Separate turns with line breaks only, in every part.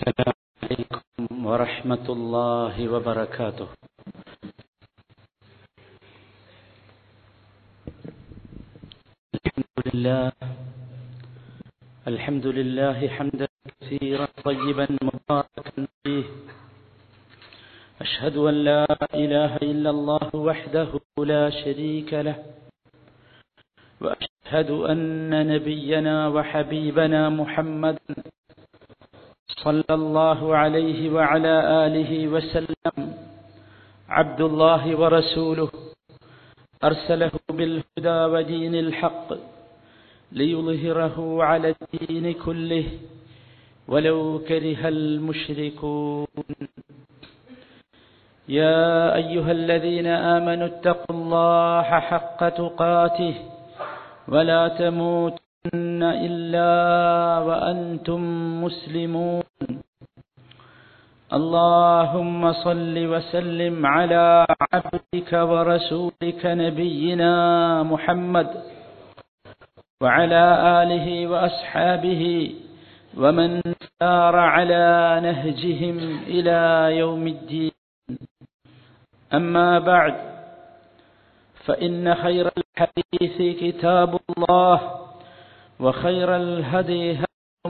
السلام عليكم ورحمة الله وبركاته. الحمد لله الحمد لله حمدا كثيرا طيبا مباركا فيه. أشهد أن لا إله إلا الله وحده لا شريك له. وأشهد أن نبينا وحبيبنا محمدا صلى الله عليه وعلى آله وسلم. عبد الله ورسوله. أرسله بالهدى ودين الحق ليظهره على الدين كله ولو كره المشركون. يا أيها الذين آمنوا اتقوا الله حق تقاته ولا تموتن إلا وأنتم مسلمون. اللهم صل وسلم على عبدك ورسولك نبينا محمد وعلى آله وأصحابه ومن سار على نهجهم إلى يوم الدين. أما بعد فإن خير الحديث كتاب الله. وخير الهدي هدي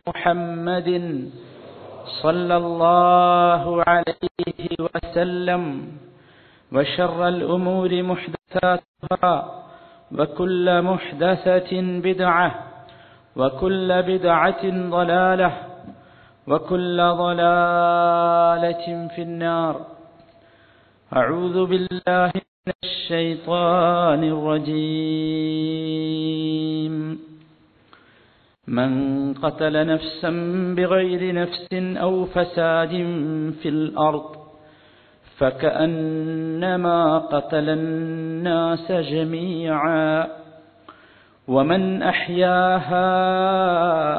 محمد صلى الله عليه وسلم وشر الأمور محدثاتها وكل محدثة بدعة وكل بدعة ضلالة وكل ضلالة في النار. أعوذ بالله من الشيطان الرجيم. من قتل نفسا بغير نفس أو فساد في الأرض فكأنما قتل الناس جميعا ومن أحياها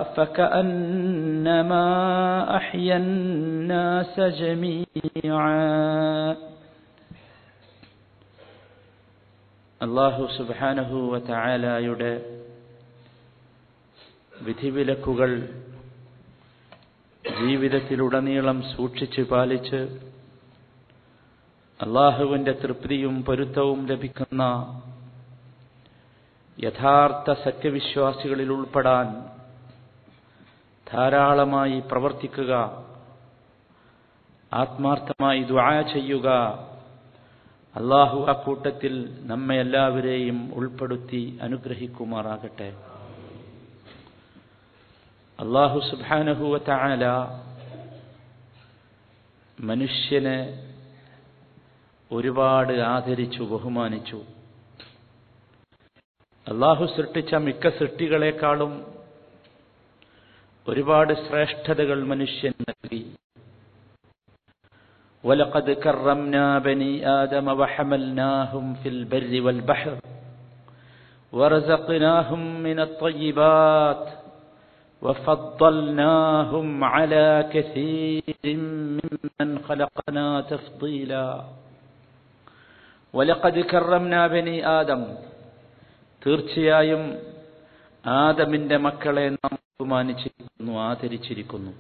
فكأنما أحيا الناس جميعا. الله سبحانه وتعالى يدعي വിധിവിലക്കുകൾ ജീവിതത്തിലുടനീളം സൂക്ഷിച്ചു പാലിച്ച് അള്ളാഹുവിന്റെ തൃപ്തിയും പൊരുത്തവും ലഭിക്കുന്ന യഥാർത്ഥ സത്യവിശ്വാസികളിൽ ഉൾപ്പെടാൻ ധാരാളമായി പ്രവർത്തിക്കുക ആത്മാർത്ഥമായി ദുആ ചെയ്യുക അള്ളാഹു ആ കൂട്ടത്തിൽ നമ്മെ എല്ലാവരെയും ഉൾപ്പെടുത്തി അനുഗ്രഹിക്കുമാറാകട്ടെ. അള്ളാഹു സുബാനഹുവ താല മനുഷ്യനെ ഒരുപാട് ആദരിച്ചു ബഹുമാനിച്ചു അള്ളാഹു സൃഷ്ടിച്ച മിക്ക സൃഷ്ടികളെക്കാളും ഒരുപാട് ശ്രേഷ്ഠതകൾ മനുഷ്യൻ നൽകി ولقد كرمنا بني آدم وحملناهم في البر والبحر ورزقناهم من الطيبات وفضلناهم على كثير ممن خلقنا تفضيلا ولقد كرمنا بني آدم തീർച്ചയായും ആദമിന്റെ മക്കളെ നാം ബഹുമാനിച്ചിരിക്കുന്നു ആദരിച്ചിരിക്കുന്നു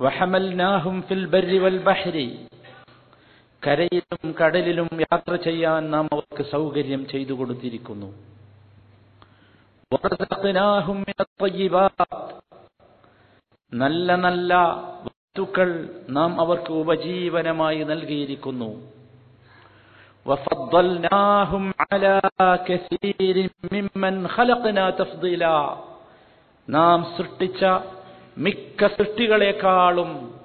വഹമൽനാഹും ഫിൽ ബർരി വൽ ബഹ്രി കരയിലും കടലിലും യാത്ര ചെയ്യാൻ നാം അവർക്ക് സൗകര്യം ചെയ്തു കൊടുത്തിരിക്കുന്നു നല്ല നല്ല വസ്തുക്കൾ നാം അവർക്ക് ഉപജീവനമായി നൽകിയിരിക്കുന്നു. നാം സൃഷ്ടിച്ച മിക്ക സൃഷ്ടികളെക്കാളും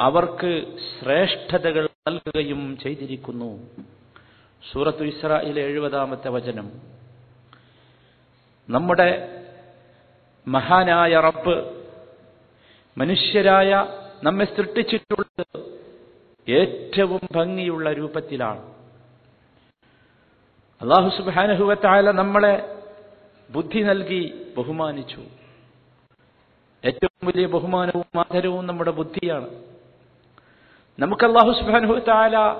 അവർക്ക് ശ്രേഷ്ഠതകൾ നൽകുകയും ചെയ്തിരിക്കുന്നു. സൂറത്തു ഇസ്രായിലെ എഴുപതാമത്തെ വചനം. നമ്മുടെ മഹാനായ റബ്ബ് മനുഷ്യരായ നമ്മെ സൃഷ്ടിച്ചിട്ടുള്ളത് ഏറ്റവും ഭംഗിയുള്ള രൂപത്തിലാണ്. അള്ളാഹു സുബാനഹുവത്തായ നമ്മളെ ബുദ്ധി നൽകി ബഹുമാനിച്ചു. ഏറ്റവും വലിയ ബഹുമാനവും ആദരവും നമ്മുടെ ബുദ്ധിയാണ്. നമുക്ക് അള്ളാഹു സുബാനഹുവത്തായ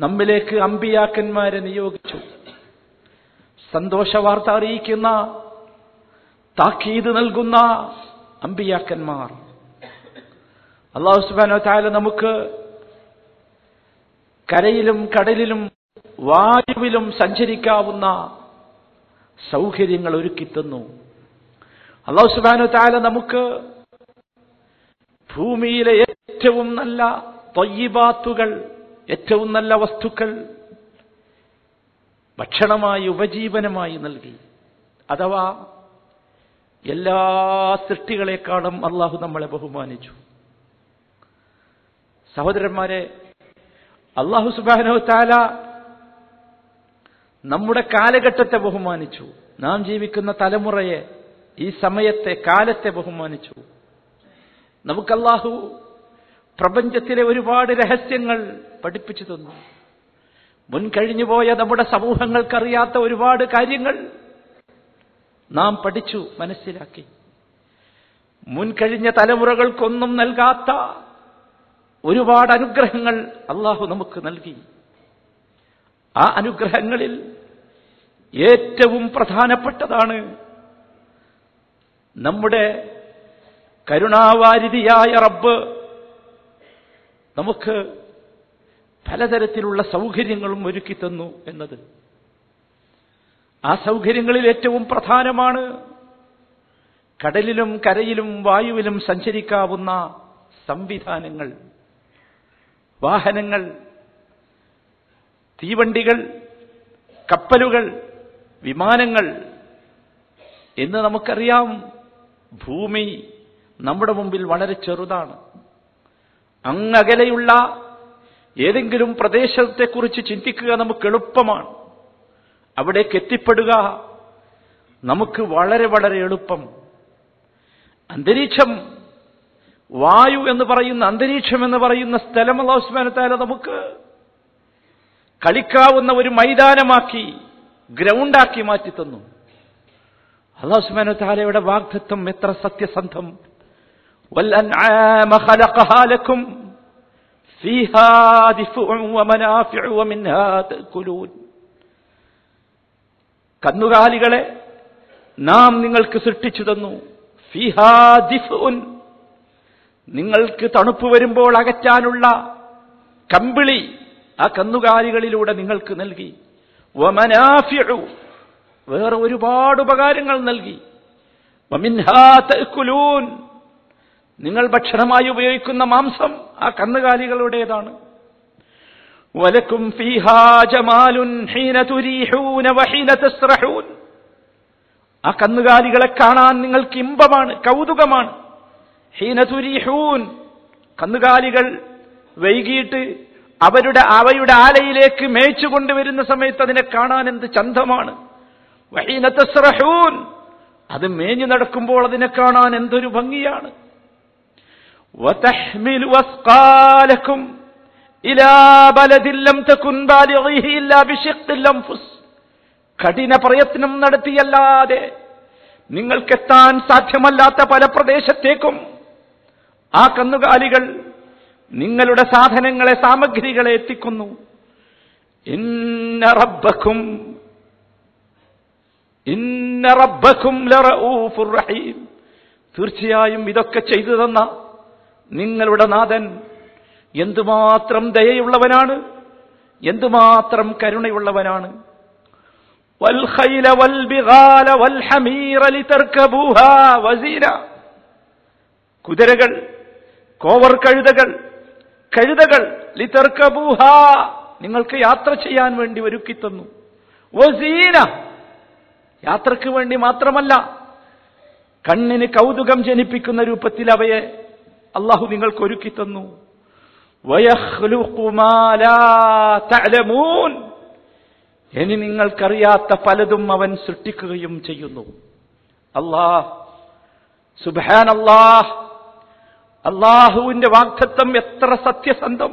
നമ്മിലേക്ക് അമ്പിയാക്കന്മാരെ നിയോഗിച്ചു. സന്തോഷ വാർത്ത അറിയിക്കുന്ന താക്കീത് നൽകുന്ന അമ്പിയാക്കന്മാർ. അള്ളാഹു സുബാനോ താല നമുക്ക് കരയിലും കടലിലും വായുവിലും സഞ്ചരിക്കാവുന്ന സൗകര്യങ്ങൾ ഒരുക്കിത്തന്നു അള്ളാഹു സുബാനോ താല നമുക്ക് ഭൂമിയിലെ ഏറ്റവും നല്ല തൊയ്യബാത്തുകൾ ഏറ്റവും നല്ല വസ്തുക്കൾ ഭക്ഷണമായി ഉപജീവനമായി നൽകി. അഥവാ എല്ലാ സൃഷ്ടികളെക്കാളും അള്ളാഹു നമ്മളെ ബഹുമാനിച്ചു. സഹോദരന്മാരെ അള്ളാഹു സുബാനോ താല നമ്മുടെ കാലഘട്ടത്തെ ബഹുമാനിച്ചു. നാം ജീവിക്കുന്ന തലമുറയെ ഈ സമയത്തെ കാലത്തെ ബഹുമാനിച്ചു. നമുക്കല്ലാഹു പ്രപഞ്ചത്തിലെ ഒരുപാട് രഹസ്യങ്ങൾ പഠിപ്പിച്ചു തന്നു. മുൻകഴിഞ്ഞുപോയ നമ്മുടെ സമൂഹങ്ങൾക്കറിയാത്ത ഒരുപാട് കാര്യങ്ങൾ നാം പഠിച്ചു മനസ്സിലാക്കി. മുൻകഴിഞ്ഞ തലമുറകൾക്കൊന്നും നൽകാത്ത ഒരുപാട് അനുഗ്രഹങ്ങൾ അള്ളാഹു നമുക്ക് നൽകി. ആ അനുഗ്രഹങ്ങളിൽ ഏറ്റവും പ്രധാനപ്പെട്ടതാണ് നമ്മുടെ കരുണാവാരിതിയായ റബ്ബ് നമുക്ക് പലതരത്തിലുള്ള സൗകര്യങ്ങളും ഒരുക്കിത്തന്നു എന്നത്. ആ സൗകര്യങ്ങളിൽ ഏറ്റവും പ്രധാനമാണ് കടലിലും കരയിലും വായുവിലും സഞ്ചരിക്കാവുന്ന സംവിധാനങ്ങൾ വാഹനങ്ങൾ തീവണ്ടികൾ കപ്പലുകൾ വിമാനങ്ങൾ എന്ന് നമുക്കറിയാം. ഭൂമി നമ്മുടെ മുമ്പിൽ വളരെ ചെറുതാണ്. അങ്ങകലെയുള്ള ഏതെങ്കിലും പ്രദേശത്തെക്കുറിച്ച് ചിന്തിക്കുക നമുക്ക് എളുപ്പമാണ്. അവിടേക്ക് എത്തിപ്പെടുക നമുക്ക് വളരെ വളരെ എളുപ്പം. അന്തരീക്ഷം വായു എന്ന് പറയുന്ന അന്തരീക്ഷം എന്ന് പറയുന്ന സ്ഥലം അവസ്മാനത്താല നമുക്ക് കളിക്കാവുന്ന ഒരു മൈതാനമാക്കി ഗ്രൗണ്ടാക്കി മാറ്റി തന്നു. അള്ളാഹുസ്മാനത്താലയുടെ വാഗ്ദത്വം എത്ര സത്യസന്ധം. വല്ലൻ കന്നുകാലികളെ നാം നിങ്ങൾക്ക് സൃഷ്ടിച്ചു തന്നു. നിങ്ങൾക്ക് തണുപ്പ് വരുമ്പോൾ അകറ്റാനുള്ള കമ്പിളി ആ കന്നുകാലികളിലൂടെ നിങ്ങൾക്ക് നൽകി. വേറെ ഒരുപാട് ഉപകാരങ്ങൾ നൽകി. നിങ്ങൾ ഭക്ഷണമായി ഉപയോഗിക്കുന്ന മാംസം ആ കന്നുകാലികളുടേതാണ്. വലക്കും ആ കന്നുകാലികളെ കാണാൻ നിങ്ങൾക്ക് ഇമ്പമാണ് കൗതുകമാണ്. ഹീനതുരീഹൂൻ കന്നുകാലികൾ വൈകിട്ട് അവരുടെ അവയുടെ ആലയിലേക്ക് മേച്ചു കൊണ്ടുവരുന്ന സമയത്ത് അതിനെ കാണാൻ എന്ത് ചന്തമാണ്. വഹീന അത് മേഞ്ഞു നടക്കുമ്പോൾ അതിനെ കാണാൻ എന്തൊരു ഭംഗിയാണ്. وتحمل أثقالكم إلى بلد لم تكن بالغيه إلا بشق الأنفس കഠിന പ്രയത്നം നടത്തിയല്ലാതെ നിങ്ങൾക്കെത്താൻ സാധ്യമല്ലാത്ത പല പ്രദേശത്തേക്കും ആ കന്നുകാലികൾ നിങ്ങളുടെ സാധനങ്ങളെ സാമഗ്രികളെ എത്തിക്കുന്നു ഇന്ന റബ്ബക്കും ഇന്ന റബ്ബക്കും ലറഊഫുർ റഹീം തീർച്ചയായും ഇതൊക്കെ ചെയ്തു തന്ന നിങ്ങളുടെ നാഥൻ എന്തുമാത്രം ദയയുള്ളവനാണ്? എന്തുമാത്രം കരുണയുള്ളവനാണ്? കുതിരകൾ കോവർ കഴുതകൾ കഴുതകൾ ലിതർക്കബൂഹ നിങ്ങൾക്ക് യാത്ര ചെയ്യാൻ വേണ്ടി ഒരുക്കി തന്നു. വസീന യാത്രയ്ക്ക് വേണ്ടി മാത്രമല്ല കണ്ണിന് കൗതുകം ജനിപ്പിക്കുന്ന രൂപത്തിൽ അവയെ അള്ളാഹു നിങ്ങൾക്ക് ഒരുക്കി തന്നു ഇനി നിങ്ങൾക്കറിയാത്ത പലതും അവൻ സൃഷ്ടിക്കുകയും ചെയ്യുന്നു. അള്ളാഹ് സുബാൻ അള്ളാഹ് അള്ളാഹുവിന്റെ വാഗ്ദത്വം എത്ര സത്യസന്ധം.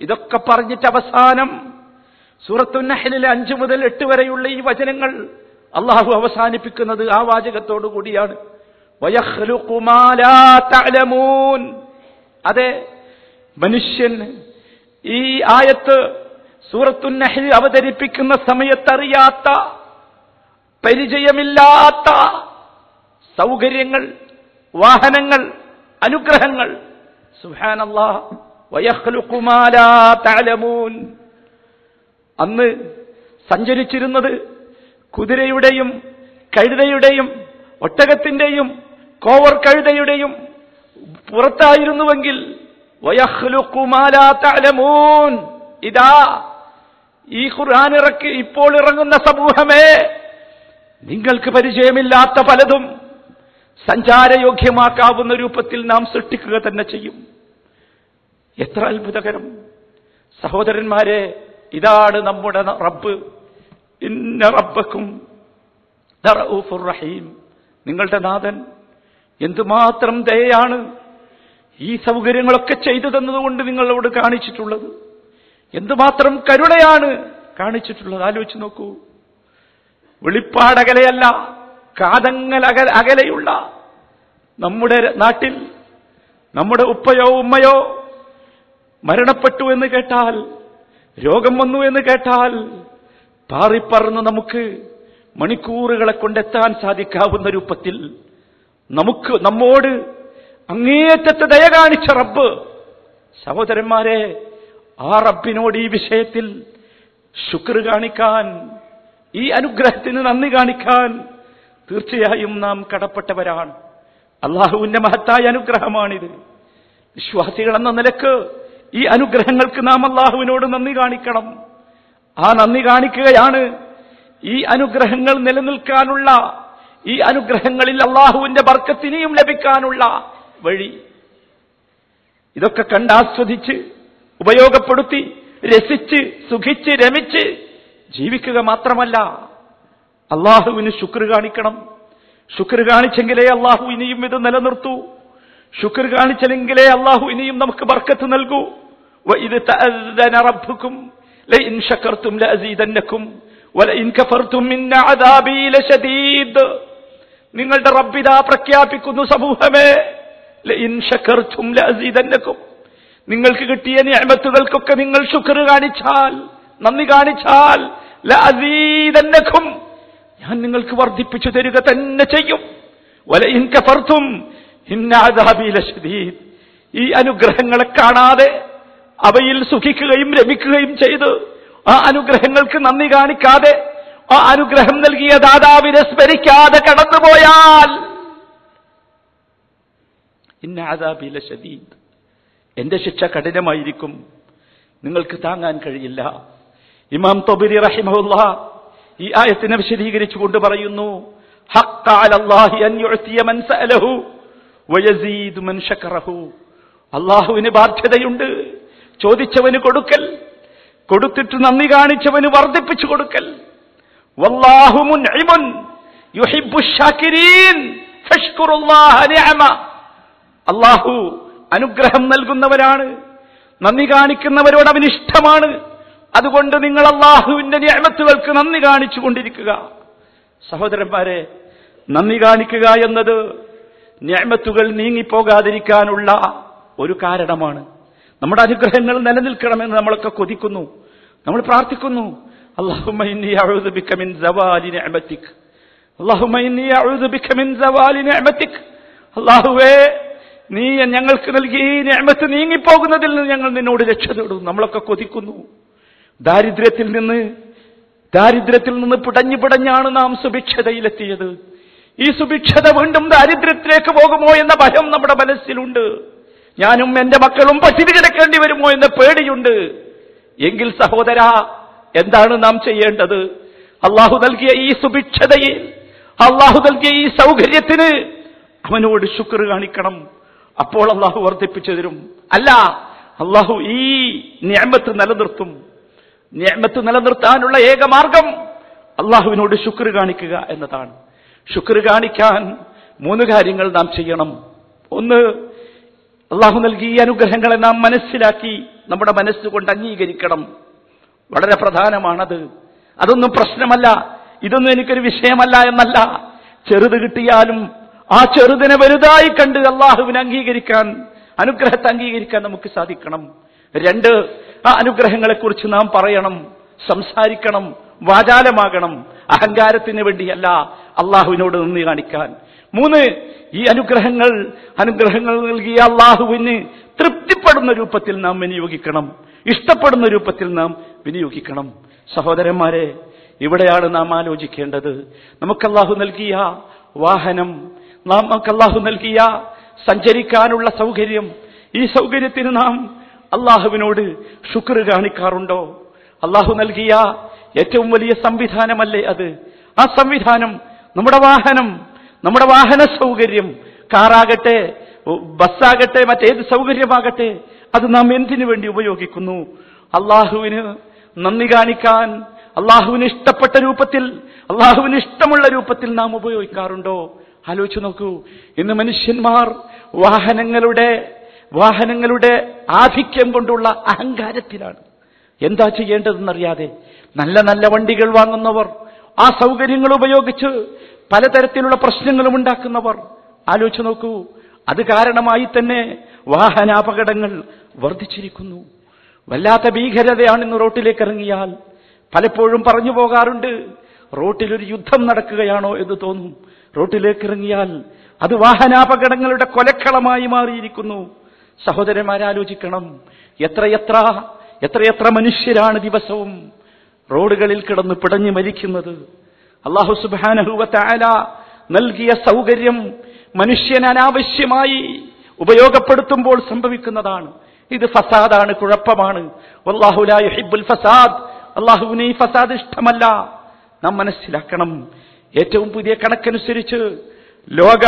ഇതൊക്കെ പറഞ്ഞിട്ട് അവസാനം സൂറത്തുന്നഹലിലെ അഞ്ചു മുതൽ എട്ട് വരെയുള്ള ഈ വചനങ്ങൾ അള്ളാഹു അവസാനിപ്പിക്കുന്നത് ആ വാചകത്തോടു കൂടിയാണ്. അതെ മനുഷ്യൻ ഈ ആയത്ത് സൂറത്തുന്നഹൽ അവതരിപ്പിക്കുന്ന സമയത്തറിയാത്ത പരിചയമില്ലാത്ത സൗകര്യങ്ങൾ വാഹനങ്ങൾ അനുഗ്രഹങ്ങൾ. സുഹാനല്ലാ അന്ന് സഞ്ചരിച്ചിരുന്നത് കുതിരയുടെയും കഴുതയുടെയും ഒട്ടകത്തിന്റെയും കോവർ കഴുതയുടെയും പുറത്തായിരുന്നുവെങ്കിൽ ഇതാ ഈ ഖുർആൻ ഇറക്കി ഇപ്പോൾ ഇറങ്ങുന്ന സമൂഹമേ. നിങ്ങൾക്ക് പരിചയമില്ലാത്ത പലതും സഞ്ചാരയോഗ്യമാക്കാവുന്ന രൂപത്തിൽ നാം സൃഷ്ടിക്കുക തന്നെ ചെയ്യും. എത്ര അത്ഭുതകരം. സഹോദരന്മാരെ ഇതാണ് നമ്മുടെ റബ്ബ്. ഇന്ന റബ്ബക്കും റഊഫുർ റഹീം. നിങ്ങളുടെ നാഥൻ എന്തുമാത്രം ദയയാണ് ഈ സൗകര്യങ്ങളൊക്കെ ചെയ്തു തന്നതുകൊണ്ട് നിങ്ങളോട് കാണിച്ചിട്ടുള്ളത്? എന്തുമാത്രം കരുണയാണ് കാണിച്ചിട്ടുള്ളത്? ആലോചിച്ച് നോക്കൂ. വെളിപ്പാടകലയല്ല കാതങ്ങൽ അക അകലെയുള്ള നമ്മുടെ നാട്ടിൽ നമ്മുടെ ഉപ്പയോ ഉമ്മയോ മരണപ്പെട്ടു എന്ന് കേട്ടാൽ രോഗം വന്നു എന്ന് കേട്ടാൽ പാറിപ്പറന്ന് നമുക്ക് മണിക്കൂറുകളെ കൊണ്ടെത്താൻ സാധിക്കാവുന്ന രൂപത്തിൽ നമുക്ക് നമ്മോട് അങ്ങേറ്റത്തെ ദയ കാണിച്ച റബ്ബ് സഹോദരന്മാരെ ആ റബ്ബിനോട് ഈ വിഷയത്തിൽ ശുക്ർ കാണിക്കാൻ ഈ അനുഗ്രഹത്തിന് നന്ദി കാണിക്കാൻ തീർച്ചയായും നാം കടപ്പെട്ടവരാണ്. അള്ളാഹുവിന്റെ മഹത്തായ അനുഗ്രഹമാണിത്. വിശ്വാസികൾ എന്ന നിലയ്ക്ക് ഈ അനുഗ്രഹങ്ങൾക്ക് നാം അള്ളാഹുവിനോട് നന്ദി കാണിക്കണം. ആ നന്ദി കാണിക്കുകയാണ്. ഈ അനുഗ്രഹങ്ങൾ നിലനിൽക്കാനുള്ള ഈ അനുഗ്രഹങ്ങളിൽ അള്ളാഹുവിന്റെ ബർക്കത്തിനെയും ലഭിക്കാനുള്ള വഴി. ഇതൊക്കെ കണ്ടാസ്വദിച്ച് ഉപയോഗപ്പെടുത്തി രസിച്ച് സുഖിച്ച് രമിച്ച് ജീവിക്കുക മാത്രമല്ല. അള്ളാഹുവിന് ശുക്ർ കാണിക്കണം. ശുക്ർ കാണിച്ചെങ്കിലേ അള്ളാഹു ഇനിയും ഇത് നിലനിർത്തൂ. ശുക്ർ കാണിച്ചെങ്കിലേ അള്ളാഹു ഇനിയും നമുക്ക് ബർക്കത്ത് നൽകൂ. ഇത് റബ്ബുക്കും ലഇൻ ശകർത്തും ലഅസീദന്നക്കും വലഇൻ കഫർത്തും മിന്ന അദാബി ലശദീദ്. നിങ്ങളുടെ റബ്ബിതാ പ്രഖ്യാപിക്കുന്നു സമൂഹമേ. ലൈൻ ശകർത്തും ലഅസീദന്നക്കും. നിങ്ങൾക്ക് കിട്ടിയ നിയമത്തുകൾക്കൊക്കെ നിങ്ങൾ ശുക്ർ കാണിച്ചാൽ നന്ദി കാണിച്ചാൽ ലഅസീദന്നക്കും. ഞാൻ നിങ്ങൾക്ക് വർദ്ധിപ്പിച്ചു തരിക തന്നെ ചെയ്യും. വലയിൻ കഫർത്തും ഇന്ന ഈ അനുഗ്രഹങ്ങളെ കാണാതെ അവയിൽ സുഖിക്കുകയും രമിക്കുകയും ചെയ്ത്. ആ അനുഗ്രഹങ്ങൾക്ക് നന്ദി കാണിക്കാതെ ആ അനുഗ്രഹം നൽകിയ ദാതാവിനെ സ്മരിക്കാതെ കടന്നുപോയാൽ. ഇന്ന അദാബില ഷദീദ് എന്റെ ശിക്ഷ കഠിനമായിരിക്കും. നിങ്ങൾക്ക് താങ്ങാൻ കഴിയില്ല. ഇമാം തൊബിരി റഹിമുള്ള ഈ ആയത്തിനെ വിശദീകരിച്ചുകൊണ്ട് പറയുന്നു അള്ളാഹുവിന് ബാധ്യതയുണ്ട്. ചോദിച്ചവന് കൊടുക്കൽ കൊടുത്തിട്ട് നന്ദി കാണിച്ചവന് വർദ്ധിപ്പിച്ചു കൊടുക്കൽ. അള്ളാഹു അനുഗ്രഹം നൽകുന്നവരാണ് നന്ദി കാണിക്കുന്നവരോട് അവൻ ഇഷ്ടമാണ്. അതുകൊണ്ട് നിങ്ങൾ അള്ളാഹുവിന്റെ നിയമത്തുകൾക്ക് നന്ദി കാണിച്ചു കൊണ്ടിരിക്കുക. സഹോദരന്മാരെ നന്ദി കാണിക്കുക എന്നത് ഞാമത്തുകൾ നീങ്ങിപ്പോകാതിരിക്കാനുള്ള ഒരു കാരണമാണ്. നമ്മുടെ അനുഗ്രഹങ്ങൾ നിലനിൽക്കണമെന്ന് നമ്മളൊക്കെ കൊതിക്കുന്നു. നമ്മൾ പ്രാർത്ഥിക്കുന്നു നീ ഞങ്ങൾക്ക് നൽകി ഞമത്ത് നീങ്ങിപ്പോകുന്നതിൽ നിന്ന് ഞങ്ങൾ നിന്നോട് രക്ഷ തേടും നമ്മളൊക്കെ കൊതിക്കുന്നു. ദാരിദ്ര്യത്തിൽ നിന്ന് ദാരിദ്ര്യത്തിൽ നിന്ന് പിടഞ്ഞു പിടഞ്ഞാണ് നാം സുഭിക്ഷതയിലെത്തിയത്. ഈ സുഭിക്ഷത വീണ്ടും ദാരിദ്ര്യത്തിലേക്ക് പോകുമോ എന്ന ഭയം നമ്മുടെ മനസ്സിലുണ്ട്. ഞാനും എന്റെ മക്കളും പട്ടിണി കിടക്കേണ്ടി വരുമോ എന്ന പേടിയുണ്ട്. എങ്കിൽ സഹോദര എന്താണ് നാം ചെയ്യേണ്ടത്? അള്ളാഹു നൽകിയ ഈ സുഭിക്ഷതയിൽ അള്ളാഹു നൽകിയ ഈ സൗകര്യത്തിന് അവനോട് ശുക്ർ കാണിക്കണം. അപ്പോൾ അള്ളാഹു വർദ്ധിപ്പിച്ചു തരും. അല്ല അള്ളാഹു ഈ നിയമത്ത് നിലനിർത്തും. നിയമത്ത് നിലനിർത്താനുള്ള ഏക മാർഗം അള്ളാഹുവിനോട് ശുക്ർ കാണിക്കുക എന്നതാണ്. ശുക്ർ കാണിക്കാൻ മൂന്ന് കാര്യങ്ങൾ നാം ചെയ്യണം. ഒന്ന് അള്ളാഹു നൽകിയ അനുഗ്രഹങ്ങളെ നാം മനസ്സിലാക്കി നമ്മുടെ മനസ്സുകൊണ്ട് അംഗീകരിക്കണം. വളരെ പ്രധാനമാണത്. അതൊന്നും പ്രശ്നമല്ല. ഇതൊന്നും എനിക്കൊരു വിഷയമല്ല എന്നല്ല. ചെറുത് കിട്ടിയാലും ആ ചെറുതിനെ വലുതായി കണ്ട് അള്ളാഹുവിനെ അംഗീകരിക്കാൻ അനുഗ്രഹത്തെ അംഗീകരിക്കാൻ നമുക്ക് സാധിക്കണം. രണ്ട് ആ അനുഗ്രഹങ്ങളെക്കുറിച്ച് നാം പറയണം സംസാരിക്കണം വാചാലമാകണം. അഹങ്കാരത്തിന് വേണ്ടിയല്ല അള്ളാഹുവിനോട് നന്ദി കാണിക്കാൻ. മൂന്ന് ഈ അനുഗ്രഹങ്ങൾ അനുഗ്രഹങ്ങൾ നൽകിയ അള്ളാഹുവിന് തൃപ്തിപ്പെടുന്ന രൂപത്തിൽ നാം വിനിയോഗിക്കണം. ഇഷ്ടപ്പെടുന്ന രൂപത്തിൽ നാം വിനിയോഗിക്കണം. സഹോദരന്മാരെ ഇവിടെയാണ് നാം ആലോചിക്കേണ്ടത്. നമുക്ക് അള്ളാഹു നൽകിയ വാഹനം നാം നമുക്ക് അള്ളാഹു നൽകിയ സഞ്ചരിക്കാനുള്ള സൗകര്യം ഈ സൗകര്യത്തിന് നാം അള്ളാഹുവിനോട് ശുക്ർ കാണിക്കാറുണ്ടോ? അള്ളാഹു നൽകിയ ഏറ്റവും വലിയ സംവിധാനമല്ലേ അത്? ആ സംവിധാനം നമ്മുടെ വാഹനം നമ്മുടെ വാഹന സൗകര്യം കാറാകട്ടെ ബസ്സാകട്ടെ മറ്റേത് സൗകര്യമാകട്ടെ അത് നാം എന്തിനു വേണ്ടി ഉപയോഗിക്കുന്നു? അള്ളാഹുവിന് നന്ദി കാണിക്കാൻ അള്ളാഹുവിന് ഇഷ്ടപ്പെട്ട രൂപത്തിൽ അള്ളാഹുവിന് ഇഷ്ടമുള്ള രൂപത്തിൽ നാം ഉപയോഗിക്കാറുണ്ടോ? ആലോചിച്ചു നോക്കൂ. ഇന്ന് മനുഷ്യന്മാർ വാഹനങ്ങളുടെ വാഹനങ്ങളുടെ ആധിക്യം കൊണ്ടുള്ള അഹങ്കാരത്തിലാണ്. എന്താ ചെയ്യേണ്ടതെന്നറിയാതെ നല്ല നല്ല വണ്ടികൾ വാങ്ങുന്നവർ ആ സൗകര്യങ്ങൾ ഉപയോഗിച്ച് പലതരത്തിലുള്ള പ്രശ്നങ്ങളും ഉണ്ടാക്കുന്നവർ. ആലോചിച്ചു നോക്കൂ. അത് കാരണമായി തന്നെ വാഹനാപകടങ്ങൾ വർദ്ധിച്ചിരിക്കുന്നു. വല്ലാത്ത ഭീകരതയാണ് ഇന്ന് റോട്ടിലേക്ക് ഇറങ്ങിയാൽ പലപ്പോഴും പറഞ്ഞു പോകാറുണ്ട്. റോട്ടിലൊരു യുദ്ധം നടക്കുകയാണോ എന്ന് തോന്നും. റോട്ടിലേക്ക് ഇറങ്ങിയാൽ അത് വാഹനാപകടങ്ങളുടെ കൊലക്കളമായി മാറിയിരിക്കുന്നു. സഹോദരന്മാരാലോചിക്കണം എത്രയെത്ര എത്രയെത്ര മനുഷ്യരാണ് ദിവസവും റോഡുകളിൽ കിടന്ന് പിടഞ്ഞു മരിക്കുന്നത്. അള്ളാഹു സുബാനഹുവല നൽകിയ സൗകര്യം മനുഷ്യൻ അനാവശ്യമായി ഉപയോഗപ്പെടുത്തുമ്പോൾ സംഭവിക്കുന്നതാണ്. ഇത് ഫസാദാണ് കുഴപ്പമാണ്. ഹിബുൽ ഫസാദ്. അള്ളാഹുവിന് ഈ ഫസാദ് ഇഷ്ടമല്ല. നാം മനസ്സിലാക്കണം. ഏറ്റവും പുതിയ കണക്കനുസരിച്ച് ലോക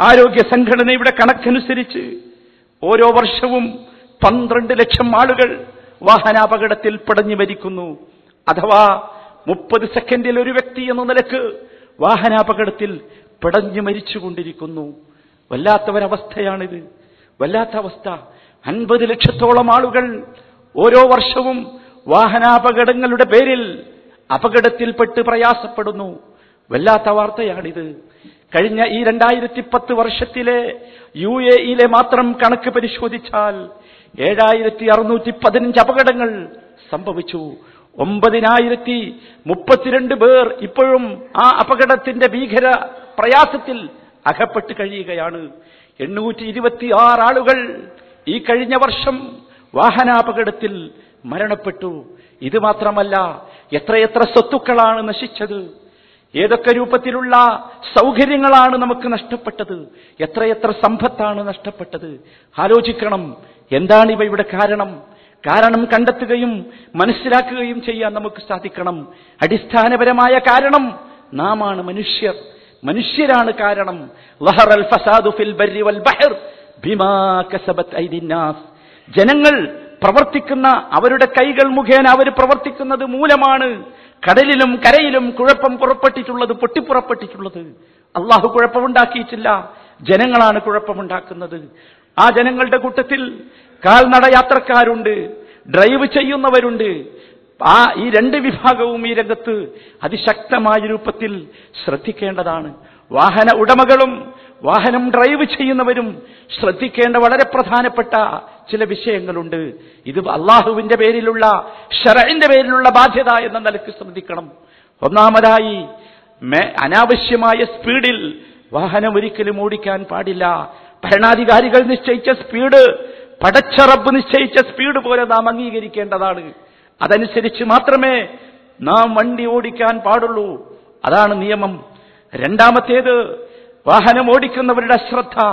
ആരോഗ്യ സംഘടനയുടെ കണക്കനുസരിച്ച് ഓരോ വർഷവും പന്ത്രണ്ട് ലക്ഷം ആളുകൾ വാഹനാപകടത്തിൽ പടഞ്ഞു മരിക്കുന്നു. അഥവാ മുപ്പത് സെക്കൻഡിൽ ഒരു വ്യക്തി എന്ന നിലയ്ക്ക് വാഹനാപകടത്തിൽ പിടഞ്ഞു മരിച്ചുകൊണ്ടിരിക്കുന്നു. വല്ലാത്ത ഒരവസ്ഥയാണിത് വല്ലാത്ത അവസ്ഥ അൻപത് ലക്ഷത്തോളം ആളുകൾ ഓരോ വർഷവും വാഹനാപകടങ്ങളുടെ പേരിൽ അപകടത്തിൽപ്പെട്ട് പ്രയാസപ്പെടുന്നു. വല്ലാത്ത വാർത്തയാണിത്. കഴിഞ്ഞ ഈ രണ്ടായിരത്തി പത്ത് വർഷത്തിലെ യു എ ഇയിലെ മാത്രം കണക്ക് പരിശോധിച്ചാൽ ഏഴായിരത്തി അറുന്നൂറ്റി പതിനഞ്ച് അപകടങ്ങൾ സംഭവിച്ചു. ഒമ്പതിനായിരത്തി മുപ്പത്തിരണ്ട് പേർ ഇപ്പോഴും ആ അപകടത്തിന്റെ ഭീകര പ്രയാസത്തിൽ അകപ്പെട്ട് കഴിയുകയാണ്. എണ്ണൂറ്റി ഇരുപത്തി ആറ് ആളുകൾ ഈ കഴിഞ്ഞ വർഷം വാഹനാപകടത്തിൽ മരണപ്പെട്ടു. ഇത് മാത്രമല്ല എത്രയെത്ര സ്വത്തുക്കളാണ് നശിച്ചത്? ഏതൊക്കെ രൂപത്തിലുള്ള സൗകര്യങ്ങളാണ് നമുക്ക് നഷ്ടപ്പെട്ടത്? എത്രയെത്ര സമ്പത്താണ് നഷ്ടപ്പെട്ടത്? ആലോചിക്കണം എന്താണ് ഇവ ഇവിടെ കാരണം? കാരണം കണ്ടെത്തുകയും മനസ്സിലാക്കുകയും ചെയ്യാൻ നമുക്ക് സാധിക്കണം. അടിസ്ഥാനപരമായ കാരണം നാമാണ് മനുഷ്യർ. മനുഷ്യരാണ് കാരണം. ലഹറൽ ഫസാദു ഫിൽ ബർരി വൽ ബഹർ ബിമാ കസബത് ജനങ്ങൾ പ്രവർത്തിക്കുന്ന അവരുടെ കൈകൾ മുഖേന അവർ പ്രവർത്തിക്കുന്നത് മൂലമാണ് കടലിലും കരയിലും കുഴപ്പം പുറപ്പെട്ടിട്ടുള്ളത് പൊട്ടിപ്പുറപ്പെട്ടിട്ടുള്ളത്. അള്ളാഹു കുഴപ്പമുണ്ടാക്കിയിട്ടില്ല. ജനങ്ങളാണ് കുഴപ്പമുണ്ടാക്കുന്നത്. ആ ജനങ്ങളുടെ കൂട്ടത്തിൽ കാൽനട യാത്രക്കാരുണ്ട് ഡ്രൈവ് ചെയ്യുന്നവരുണ്ട്. ആ ഈ രണ്ട് വിഭാഗവും ഈ രംഗത്ത് അതിശക്തമായ രൂപത്തിൽ ശ്രദ്ധിക്കേണ്ടതാണ്. വാഹന ഉടമകളും വാഹനം ഡ്രൈവ് ചെയ്യുന്നവരും ശ്രദ്ധിക്കേണ്ട വളരെ പ്രധാനപ്പെട്ട ചില വിഷയങ്ങളുണ്ട്. ഇത് അള്ളാഹുവിന്റെ പേരിലുള്ള ഷറൈന്റെ പേരിലുള്ള ബാധ്യത എന്ന നിലയ്ക്ക് ശ്രദ്ധിക്കണം. ഒന്നാമതായി അനാവശ്യമായ സ്പീഡിൽ വാഹനം ഒരിക്കലും ഓടിക്കാൻ പാടില്ല. ഭരണാധികാരികൾ നിശ്ചയിച്ച സ്പീഡ് പടച്ചറബ് നിശ്ചയിച്ച സ്പീഡ് പോലെ നാം അംഗീകരിക്കേണ്ടതാണ്. അതനുസരിച്ച് മാത്രമേ നാം വണ്ടി ഓടിക്കാൻ പാടുള്ളൂ. അതാണ് നിയമം. രണ്ടാമത്തേത് വാഹനം ഓടിക്കുന്നവരുടെ അശ്രദ്ധ.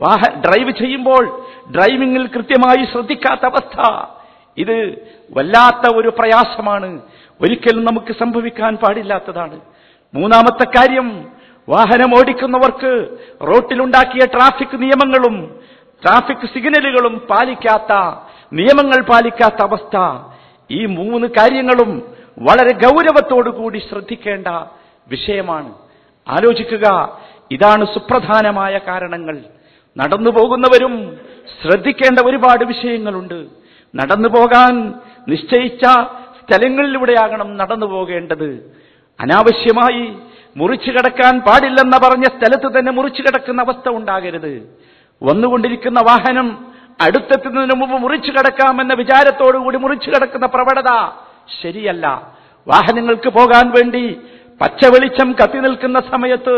വാഹ ഡ്രൈവ് ചെയ്യുമ്പോൾ ഡ്രൈവിംഗിൽ കൃത്യമായി ശ്രദ്ധിക്കാത്ത അവസ്ഥ. ഇത് വല്ലാത്ത ഒരു പ്രയാസമാണ്. ഒരിക്കലും നമുക്ക് സംഭവിക്കാൻ പാടില്ലാത്തതാണ്. മൂന്നാമത്തെ കാര്യം വാഹനം ഓടിക്കുന്നവർക്ക് റോട്ടിലുണ്ടാക്കിയ ട്രാഫിക് നിയമങ്ങളും ട്രാഫിക് സിഗ്നലുകളും പാലിക്കാത്ത നിയമങ്ങൾ പാലിക്കാത്ത അവസ്ഥ. ഈ മൂന്ന് കാര്യങ്ങളും വളരെ കൂടി ശ്രദ്ധിക്കേണ്ട വിഷയമാണ്. ആലോചിക്കുക ഇതാണ് സുപ്രധാനമായ കാരണങ്ങൾ. നടന്നു പോകുന്നവരും ശ്രദ്ധിക്കേണ്ട ഒരുപാട് വിഷയങ്ങളുണ്ട്. നടന്നു പോകാൻ നിശ്ചയിച്ച സ്ഥലങ്ങളിലൂടെയാകണം നടന്നു പോകേണ്ടത്. അനാവശ്യമായി മുറിച്ചു കിടക്കാൻ പാടില്ലെന്ന പറഞ്ഞ സ്ഥലത്ത് തന്നെ മുറിച്ചു കിടക്കുന്ന അവസ്ഥ ഉണ്ടാകരുത്. വന്നുകൊണ്ടിരിക്കുന്ന വാഹനം അടുത്തെത്തുന്നതിന് മുമ്പ് മുറിച്ചു കിടക്കാമെന്ന വിചാരത്തോടുകൂടി മുറിച്ചു കടക്കുന്ന പ്രവണത ശരിയല്ല. വാഹനങ്ങൾക്ക് പോകാൻ വേണ്ടി പച്ച വെളിച്ചം കത്തി നിൽക്കുന്ന സമയത്ത്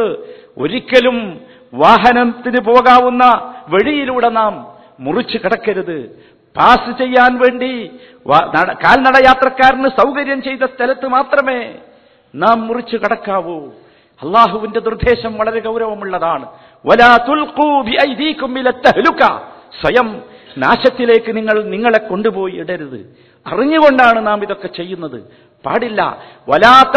ഒരിക്കലും വാഹനത്തിന് പോകാവുന്ന വഴിയിലൂടെ നാം മുറിച്ചു കിടക്കരുത്. പാസ് ചെയ്യാൻ വേണ്ടി കാൽനട യാത്രക്കാരന് സൗകര്യം ചെയ്ത സ്ഥലത്ത് മാത്രമേ നാം മുറിച്ചു കടക്കാവൂ. അള്ളാഹുവിന്റെ നിർദ്ദേശം വളരെ ഗൗരവമുള്ളതാണ്. സ്വയം നാശത്തിലേക്ക് നിങ്ങൾ നിങ്ങളെ കൊണ്ടുപോയി ഇടരുത്. അറിഞ്ഞുകൊണ്ടാണ് നാം ഇതൊക്കെ ചെയ്യുന്നത്. പാടില്ല. വലാ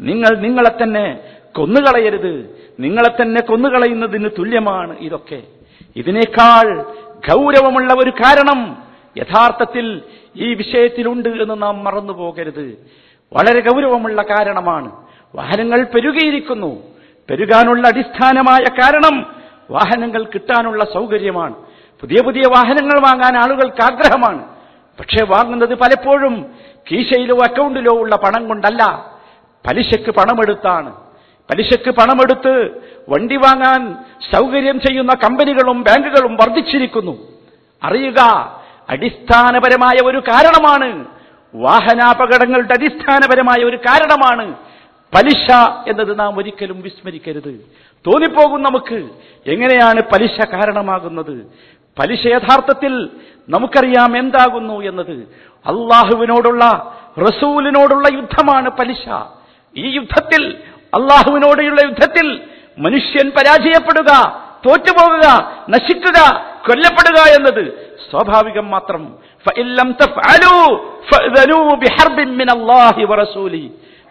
നിങ്ങൾ നിങ്ങളെ തന്നെ കൊന്നുകളയരുത്. നിങ്ങളെ തന്നെ കൊന്നുകളയുന്നതിന് തുല്യമാണ് ഇതൊക്കെ. ഇതിനേക്കാൾ ഗൗരവമുള്ള ഒരു കാരണം യഥാർത്ഥത്തിൽ ഈ വിഷയത്തിലുണ്ട് എന്ന് നാം മറന്നു പോകരുത് വളരെ ഗൗരവമുള്ള കാരണമാണ്. വാഹനങ്ങൾ പെരുകിയിരിക്കുന്നു. പെരുകാനുള്ള അടിസ്ഥാനമായ കാരണം വാഹനങ്ങൾ കിട്ടാനുള്ള സൗകര്യമാണ്. പുതിയ പുതിയ വാഹനങ്ങൾ വാങ്ങാൻ ആളുകൾക്ക് ആഗ്രഹമാണ്. പക്ഷേ വാങ്ങുന്നത് പലപ്പോഴും കീശയിലോ അക്കൗണ്ടിലോ ഉള്ള പണം കൊണ്ടല്ല. പലിശക്ക് പണമെടുത്താണ്. പലിശക്ക് പണമെടുത്ത് വണ്ടി വാങ്ങാൻ സൗകര്യം ചെയ്യുന്ന കമ്പനികളും ബാങ്കുകളും വർദ്ധിച്ചിരിക്കുന്നു. അറിയുക അടിസ്ഥാനപരമായ ഒരു കാരണമാണ്. വാഹനാപകടങ്ങളുടെ അടിസ്ഥാനപരമായ ഒരു കാരണമാണ് പലിശ എന്നത് നാം ഒരിക്കലും വിസ്മരിക്കരുത്. തോന്നിപ്പോകും നമുക്ക്. എങ്ങനെയാണ് പലിശ കാരണമാകുന്നത്? പലിശ യഥാർത്ഥത്തിൽ നമുക്കറിയാം എന്താകുന്നു എന്നത്. അള്ളാഹുവിനോടുള്ള റസൂലിനോടുള്ള യുദ്ധമാണ് പലിശ. ഈ യുദ്ധത്തിൽ അള്ളാഹുവിനോടുള്ള യുദ്ധത്തിൽ മനുഷ്യൻ പരാജയപ്പെടുക തോറ്റുപോകുക നശിക്കുക കൊല്ലപ്പെടുക എന്നത് സ്വാഭാവികം മാത്രം.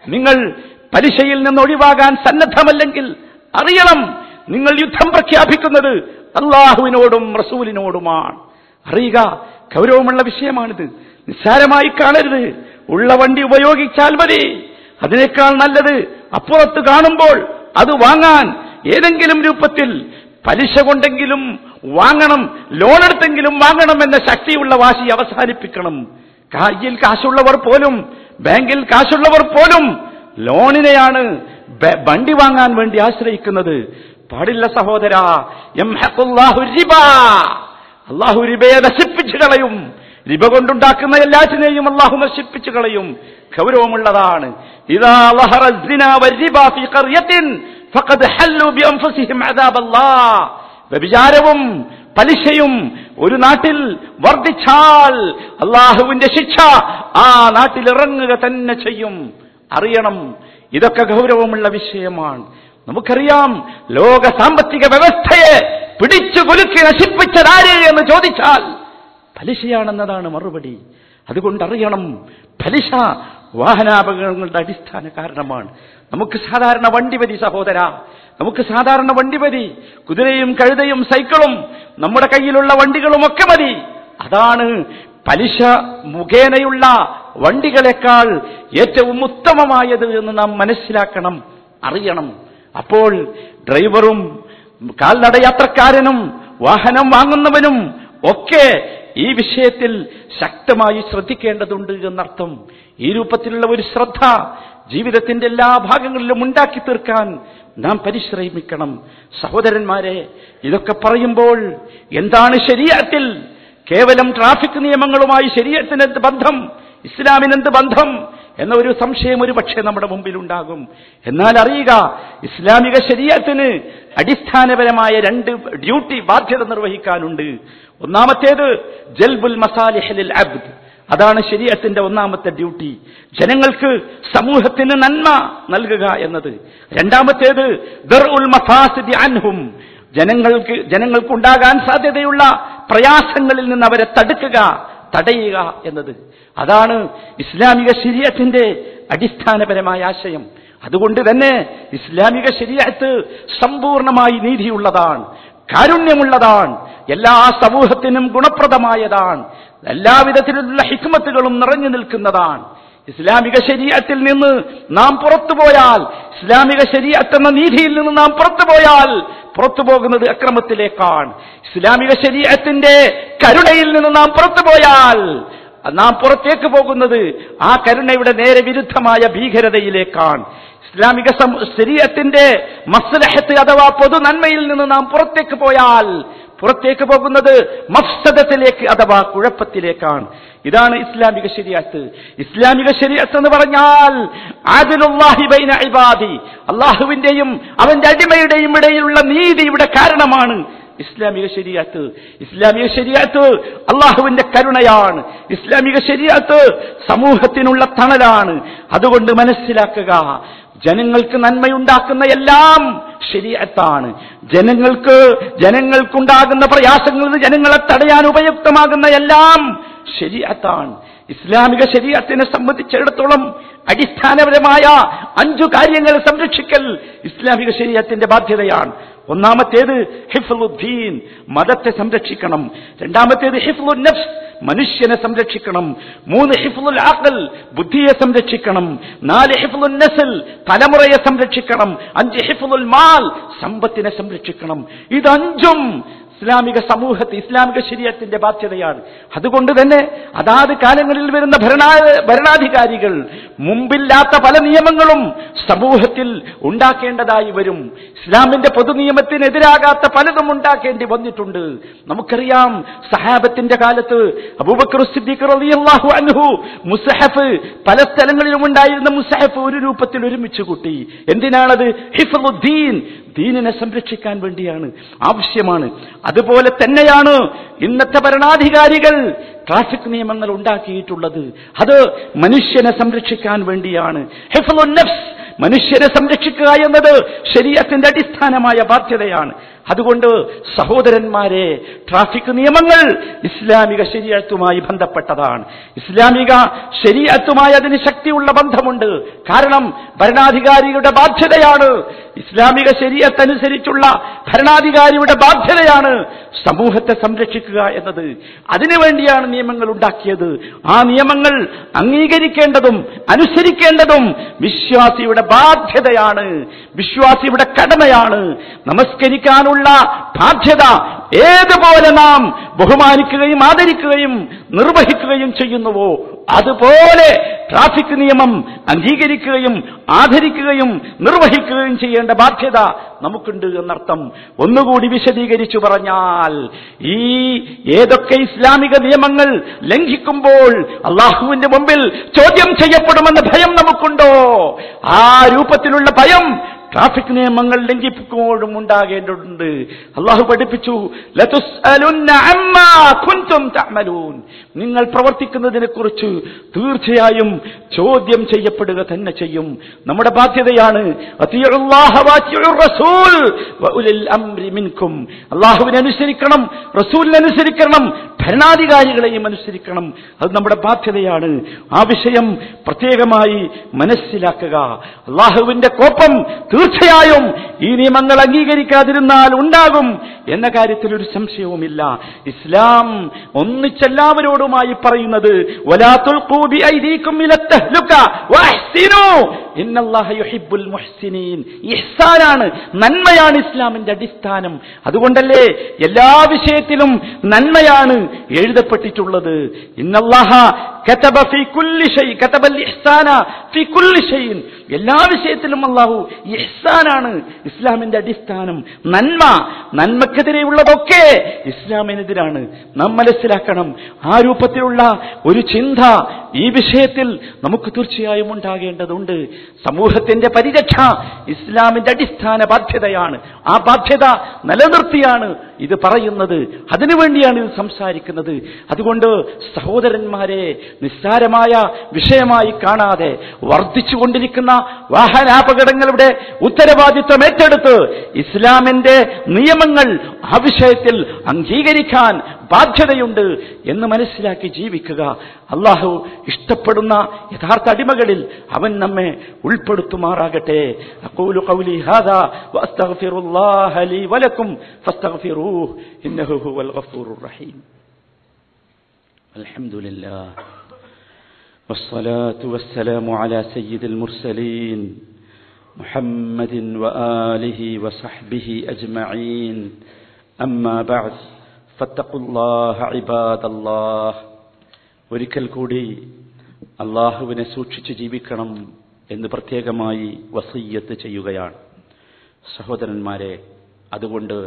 നിങ്ങൾ പലിശയിൽ നിന്ന് ഒഴിവാകാൻ സന്നദ്ധമല്ലെങ്കിൽ അറിയണം നിങ്ങൾ യുദ്ധം പ്രഖ്യാപിക്കുന്നത് അള്ളാഹുവിനോടും റസൂലിനോടുമാണ്. അറിയുക ഗൗരവമുള്ള വിഷയമാണിത്. നിസ്സാരമായി കാണരുത്. ഉള്ള വണ്ടി ഉപയോഗിച്ചാൽ മതി. അതിനേക്കാൾ നല്ലത് അപ്പുറത്ത് കാണുമ്പോൾ അത് വാങ്ങാൻ ഏതെങ്കിലും രൂപത്തിൽ പലിശ കൊണ്ടെങ്കിലും വാങ്ങണം ലോൺ എടുത്തെങ്കിലും വാങ്ങണം എന്ന ശക്തിയുള്ള വാശി അവസാനിപ്പിക്കണം. കയ്യിൽ കാശുള്ളവർ പോലും ബാങ്കിൽ കാശുള്ളവർ പോലും ലോണിനെയാണ് വണ്ടി വാങ്ങാൻ വേണ്ടി ആശ്രയിക്കുന്നത്. പാടില്ല സഹോദര അള്ളാഹു റിബയെ നശിപ്പിച്ചു കളയും. റിബ കൊണ്ടുണ്ടാക്കുന്ന എല്ലാറ്റിനെയും അള്ളാഹു നശിപ്പിച്ചു കളയും. ഗൗരവമുള്ളതാണ്. വ്യഭിചാരവും പലിശയും ഒരു നാട്ടിൽ വർദ്ധിച്ചാൽ അള്ളാഹുവിന്റെ ശിക്ഷ ആ നാട്ടിൽ ഇറങ്ങുക തന്നെ ചെയ്യും. അറിയണം. ഇതൊക്കെ ഗൗരവമുള്ള വിഷയമാണ്. നമുക്കറിയാം ലോക സാമ്പത്തിക വ്യവസ്ഥയെ പിടിച്ചു കുലുക്കി നശിപ്പിച്ചതാര് എന്ന് ചോദിച്ചാൽ പലിശയാണെന്നതാണ് മറുപടി. അതുകൊണ്ട് അറിയണം പലിശ വാഹനാപകടങ്ങളുടെ അടിസ്ഥാന കാരണമാണ്. നമുക്ക് സാധാരണ വണ്ടിപതി സഹോദര. നമുക്ക് സാധാരണ വണ്ടിപതി കുതിരയും കഴുതയും സൈക്കിളും നമ്മുടെ കയ്യിലുള്ള വണ്ടികളുമൊക്കെ മതി. അതാണ് പലിശ മുഖേനയുള്ള വണ്ടികളെക്കാൾ ഏറ്റവും ഉത്തമമായത് എന്ന് നാം മനസ്സിലാക്കണം അറിയണം. അപ്പോൾ ഡ്രൈവറും കാൽനടയാത്രക്കാരനും വാഹനം വാങ്ങുന്നവനും ഒക്കെ ഈ വിഷയത്തിൽ ശക്തമായി ശ്രദ്ധിക്കേണ്ടതുണ്ട് എന്നർത്ഥം. ഈ രൂപത്തിലുള്ള ഒരു ശ്രദ്ധ ജീവിതത്തിന്റെ എല്ലാ ഭാഗങ്ങളിലും ഉണ്ടാക്കി തീർക്കാൻ നാം പരിശ്രമിക്കണം. സഹോദരന്മാരെ ഇതൊക്കെ പറയുമ്പോൾ എന്താണ് ശരീരത്തിൽ? കേവലം ട്രാഫിക് നിയമങ്ങളുമായി ശരീരത്തിന് ബന്ധം ഇസ്ലാമിനെന്ത് ബന്ധം എന്ന ഒരു സംശയം ഒരു പക്ഷേ നമ്മുടെ മുമ്പിൽ ഉണ്ടാകും എന്നാൽ അറിയുക ഇസ്ലാമിക ശരീരത്തിന് അടിസ്ഥാനപരമായ രണ്ട് ഡ്യൂട്ടി ബാധ്യത നിർവഹിക്കാനുണ്ട്. ഒന്നാമത്തേത് ജൽബുൽ മസാലിഹലിൽ അബ്ദ്. അതാണ് ശരീരത്തിന്റെ ഒന്നാമത്തെ ഡ്യൂട്ടി. ജനങ്ങൾക്ക് സമൂഹത്തിന് നന്മ നൽകുക എന്നത്. രണ്ടാമത്തേത് ദർഉൽ അൻഹും. ജനങ്ങൾക്ക് ജനങ്ങൾക്കുണ്ടാകാൻ സാധ്യതയുള്ള പ്രയാസങ്ങളിൽ നിന്ന് അവരെ തടുക്കുക. തടയുക എന്നത്. അതാണ് ഇസ്ലാമിക ശരീരത്തിന്റെ അടിസ്ഥാനപരമായ ആശയം. അതുകൊണ്ട് തന്നെ ഇസ്ലാമിക ശരീരത്ത് സമ്പൂർണമായി നീതിയുള്ളതാണ് കാരുണ്യമുള്ളതാണ് എല്ലാ സമൂഹത്തിനും ഗുണപ്രദമായതാണ് എല്ലാവിധത്തിലുള്ള ഹിക്മത്തുകളും നിറഞ്ഞു നിൽക്കുന്നതാണ്. ഇസ്ലാമിക ശരീരത്തിൽ നിന്ന് നാം പുറത്തുപോയാൽ ഇസ്ലാമിക ശരീരത്ത് എന്ന നീതിയിൽ നിന്ന് നാം പുറത്തുപോയാൽ പുറത്തു പോകുന്നത് അക്രമത്തിലേക്കാണ്. ഇസ്ലാമിക ശരീരത്തിന്റെ കരുണയിൽ നിന്ന് നാം പുറത്തു പോയാൽ നാം പുറത്തേക്ക് പോകുന്നത് ആ കരുണയുടെ നേരെ വിരുദ്ധമായ ഭീകരതയിലേക്കാണ്. ഇസ്ലാമിക ശരീരത്തിന്റെ മസ്ലഹത്ത് അഥവാ പൊതു നന്മയിൽ നിന്ന് നാം പുറത്തേക്ക് പോയാൽ പുറത്തേക്ക് പോകുന്നത് മഫ്സദത്തിലേക്ക് അഥവാ കുഴപ്പത്തിലേക്കാണ്. ഇതാണ് ഇസ്ലാമിക ശരിയാത്ത് ഇസ്ലാമിക ശരിയാത്ത് എന്ന് പറഞ്ഞാൽ അള്ളാഹുവിന്റെയും അവന്റെ അടിമയുടെയും ഇടയിലുള്ള നീതിയുടെ കാരണമാണ് ഇസ്ലാമിക ശരിയാത്ത് ഇസ്ലാമിക ശരിയാത്ത് അള്ളാഹുവിന്റെ കരുണയാണ്. ഇസ്ലാമിക ശരിയാത്ത് സമൂഹത്തിനുള്ള തണലാണ്. അതുകൊണ്ട് മനസ്സിലാക്കുക ജനങ്ങൾക്ക് നന്മയുണ്ടാക്കുന്ന എല്ലാം ശരിയത്താണ് ജനങ്ങൾക്ക് ജനങ്ങൾക്കുണ്ടാകുന്ന പ്രയാസങ്ങളിൽ ജനങ്ങളെ തടയാൻ ഉപയുക്തമാകുന്ന എല്ലാം ശരിയത്താണ് ഇസ്ലാമിക ശരീരത്തിനെ സംബന്ധിച്ചിടത്തോളം അടിസ്ഥാനപരമായ അഞ്ചു കാര്യങ്ങൾ സംരക്ഷിക്കൽ ഇസ്ലാമിക ശരീരത്തിന്റെ ബാധ്യതയാണ്. ഒന്നാമത്തേത് ഹിഫ്ലുദ്ദീൻ മതത്തെ സംരക്ഷിക്കണം. രണ്ടാമത്തേത് ഹിഫ്ലു നഫ്സ് മനുഷ്യനെ സംരക്ഷിക്കണം. മൂന്ന് ഹിഫുൽ ആക്കൽ ബുദ്ധിയെ സംരക്ഷിക്കണം. നാല് ഹിഫുൽ നസൽ തലമുറയെ സംരക്ഷിക്കണം. അഞ്ച് ഹിഫുൽ മാൽ സമ്പത്തിനെ സംരക്ഷിക്കണം. ഇതഞ്ചും ഇസ്ലാമിക സമൂഹത്തെ ഇസ്ലാമിക ശരീരത്തിന്റെ ബാധ്യതയാണ്. അതുകൊണ്ട് തന്നെ അതാത് കാലങ്ങളിൽ വരുന്ന ഭരണാ ഭരണാധികാരികൾ മുമ്പില്ലാത്ത പല നിയമങ്ങളും സമൂഹത്തിൽ ഉണ്ടാക്കേണ്ടതായി വരും. ഇസ്ലാമിന്റെ പൊതു നിയമത്തിനെതിരാകാത്ത പലതും ഉണ്ടാക്കേണ്ടി വന്നിട്ടുണ്ട്. നമുക്കറിയാം സഹാബത്തിന്റെ കാലത്ത് അബൂബക്കർ സിദ്ദീഖ് റളിയല്ലാഹു അൻഹു മുസഹഫ് പല സ്ഥലങ്ങളിലും ഉണ്ടായിരുന്ന മുസഹഫ് ഒരു രൂപത്തിൽ ഒരുമിച്ച് കൂട്ടി. എന്തിനാണത്? ഹിഫുദ്ദീൻ ദീനിനെ സംരക്ഷിക്കാൻ വേണ്ടിയാണ്. ആവശ്യമാണ്. അതുപോലെ തന്നെയാണ് ഇന്നത്തെ ഭരണാധികാരികൾ ട്രാഫിക് നിയമങ്ങൾ ഉണ്ടാക്കിയിട്ടുള്ളത്. അത് മനുഷ്യനെ സംരക്ഷിക്കാൻ വേണ്ടിയാണ്. മനുഷ്യരെ സംരക്ഷിക്കുക എന്നത് ശരീരത്തിന്റെ അടിസ്ഥാനമായ ബാധ്യതയാണ്. അതുകൊണ്ട് സഹോദരന്മാരെ ട്രാഫിക് നിയമങ്ങൾ ഇസ്ലാമിക ശരീരത്തുമായി ബന്ധപ്പെട്ടതാണ്. ഇസ്ലാമിക ശരീരത്തുമായി അതിന് ശക്തിയുള്ള ബന്ധമുണ്ട്. കാരണം ഭരണാധികാരിയുടെ ബാധ്യതയാണ്. ഇസ്ലാമിക ശരീരത്തനുസരിച്ചുള്ള ഭരണാധികാരിയുടെ ബാധ്യതയാണ് സമൂഹത്തെ സംരക്ഷിക്കുക എന്നത്. അതിനുവേണ്ടിയാണ് നിയമങ്ങൾ ഉണ്ടാക്കിയത്. ആ നിയമങ്ങൾ അംഗീകരിക്കേണ്ടതും അനുസരിക്കേണ്ടതും വിശ്വാസിയുടെ ബാധ്യതയാണ്. വിശ്വാസിയുടെ കടമയാണ്. നമസ്കരിക്കാനുള്ള ബാധ്യത ഏതുപോലെ നാം ബഹുമാനിക്കുകയും ആദരിക്കുകയും നിർവഹിക്കുകയും ചെയ്യുന്നുവോ അതുപോലെ ട്രാഫിക് നിയമം അംഗീകരിക്കുകയും ആദരിക്കുകയും നിർവഹിക്കുകയും ചെയ്യേണ്ട ബാധ്യത നമുക്കുണ്ട് എന്നർത്ഥം. ഒന്നുകൂടി വിശദീകരിച്ചു പറഞ്ഞാൽ ഈ ഏതൊക്കെ ഇസ്ലാമിക നിയമങ്ങൾ ലംഘിക്കുമ്പോൾ അള്ളാഹുവിന്റെ മുമ്പിൽ ചോദ്യം ചെയ്യപ്പെടുമെന്ന ഭയം നമുക്കുണ്ടോ? ആ രൂപത്തിലുള്ള ഭയം ട്രാഫിക് നിയമങ്ങൾ ലംഘിക്കുമ്പോഴും ഉണ്ടാകേണ്ടതുണ്ട്. അള്ളാഹു പഠിപ്പിച്ചു നിങ്ങൾ പ്രവർത്തിക്കുന്നതിനെ കുറിച്ച് തീർച്ചയായും ചോദ്യം ചെയ്യപ്പെടുക തന്നെ ചെയ്യും. നമ്മുടെ ബാധ്യതയാണ് അള്ളാഹുവിനെ അനുസരിക്കണം റസൂലിനെ അനുസരിക്കണം ഭരണാധികാരികളെയും അനുസരിക്കണം. അത് നമ്മുടെ ബാധ്യതയാണ്. ആ വിഷയം പ്രത്യേകമായി മനസ്സിലാക്കുക. അള്ളാഹുവിന്റെ കോപ്പം തീർച്ചയായും ഈ നിയമങ്ങൾ അംഗീകരിക്കാതിരുന്നാൽ ഉണ്ടാകും എന്ന കാര്യത്തിൽ ഒരു സംശയവുമില്ല. ഇസ്ലാം ഒന്നിച്ചെല്ലാവരോടുമായി പറയുന്നത് ഇഹ്സാനാണ് നന്മയാണ് ഇസ്ലാമിന്റെ അടിസ്ഥാനം. അതുകൊണ്ടല്ലേ എല്ലാ വിഷയത്തിലും നന്മയാണ് എഴുതപ്പെട്ടിട്ടുള്ളത്. ഇന്നല്ലാഹ എല്ലാ വിഷയത്തിലും അല്ലാഹു ഇഹ്സാനാണ് ഇസ്ലാമിന്റെ അടിസ്ഥാനം. നന്മ നന്മക്കെതിരെയുള്ളതൊക്കെ ഇസ്ലാമിനെതിരാണ്. നാം മനസ്സിലാക്കണം ആ രൂപത്തിലുള്ള ഒരു ചിന്ത ഈ വിഷയത്തിൽ നമുക്ക് തീർച്ചയായും ഉണ്ടാകേണ്ടതുണ്ട്. സമൂഹത്തിന്റെ പരിരക്ഷ ഇസ്ലാമിന്റെ അടിസ്ഥാന ബാധ്യതയാണ്. ആ ബാധ്യത നിലനിർത്തിയാണ് ഇത് പറയുന്നത്. അതിനുവേണ്ടിയാണ് ഇത് സംസാരിക്കുന്നത്. അതുകൊണ്ട് സഹോദരന്മാരെ നിസ്സാരമായ വിഷയമായി കാണാതെ വർദ്ധിച്ചുകൊണ്ടിരിക്കുന്ന വാഹനാപകടങ്ങളുടെ ഉത്തരവാദിത്വം ഏറ്റെടുത്ത് ഇസ്ലാമിന്റെ നിയമങ്ങൾ ആ വിഷയത്തിൽ അംഗീകരിക്കാൻ ബാധ്യതയുണ്ട് എന്ന് മനസ്സിലാക്കി ജീവിക്കുക അള്ളാഹു ഇഷ്ടപ്പെടുന്ന യഥാർത്ഥ അടിമകളിൽ അവൻ നമ്മെ ഉൾപ്പെടുത്തുമാറാകട്ടെ അഖൂലു ഖൗലി ഹാദാ വഅസ്തഗ്ഫിറുല്ലാഹ ലീ വലക്കും ഫസ്തഗ്ഫിറൂഹു ഇന്നഹു ഹുവൽ ഗഫൂറുർ റഹീം അൽഹംദുലില്ലാ والصلاة والسلام على سيد المرسلين محمد وآله وصحبه أجمعين أما بعد فاتقوا الله عباد الله ഒരിക്കൽ കൂടി അള്ളാഹുവിനെ സൂക്ഷിച്ച് ജീവിക്കണം എന്ന് പ്രത്യേകമായി വസയ്യത്ത് ചെയ്യുകയാണ് സഹോദരന്മാരെ അതുകൊണ്ട്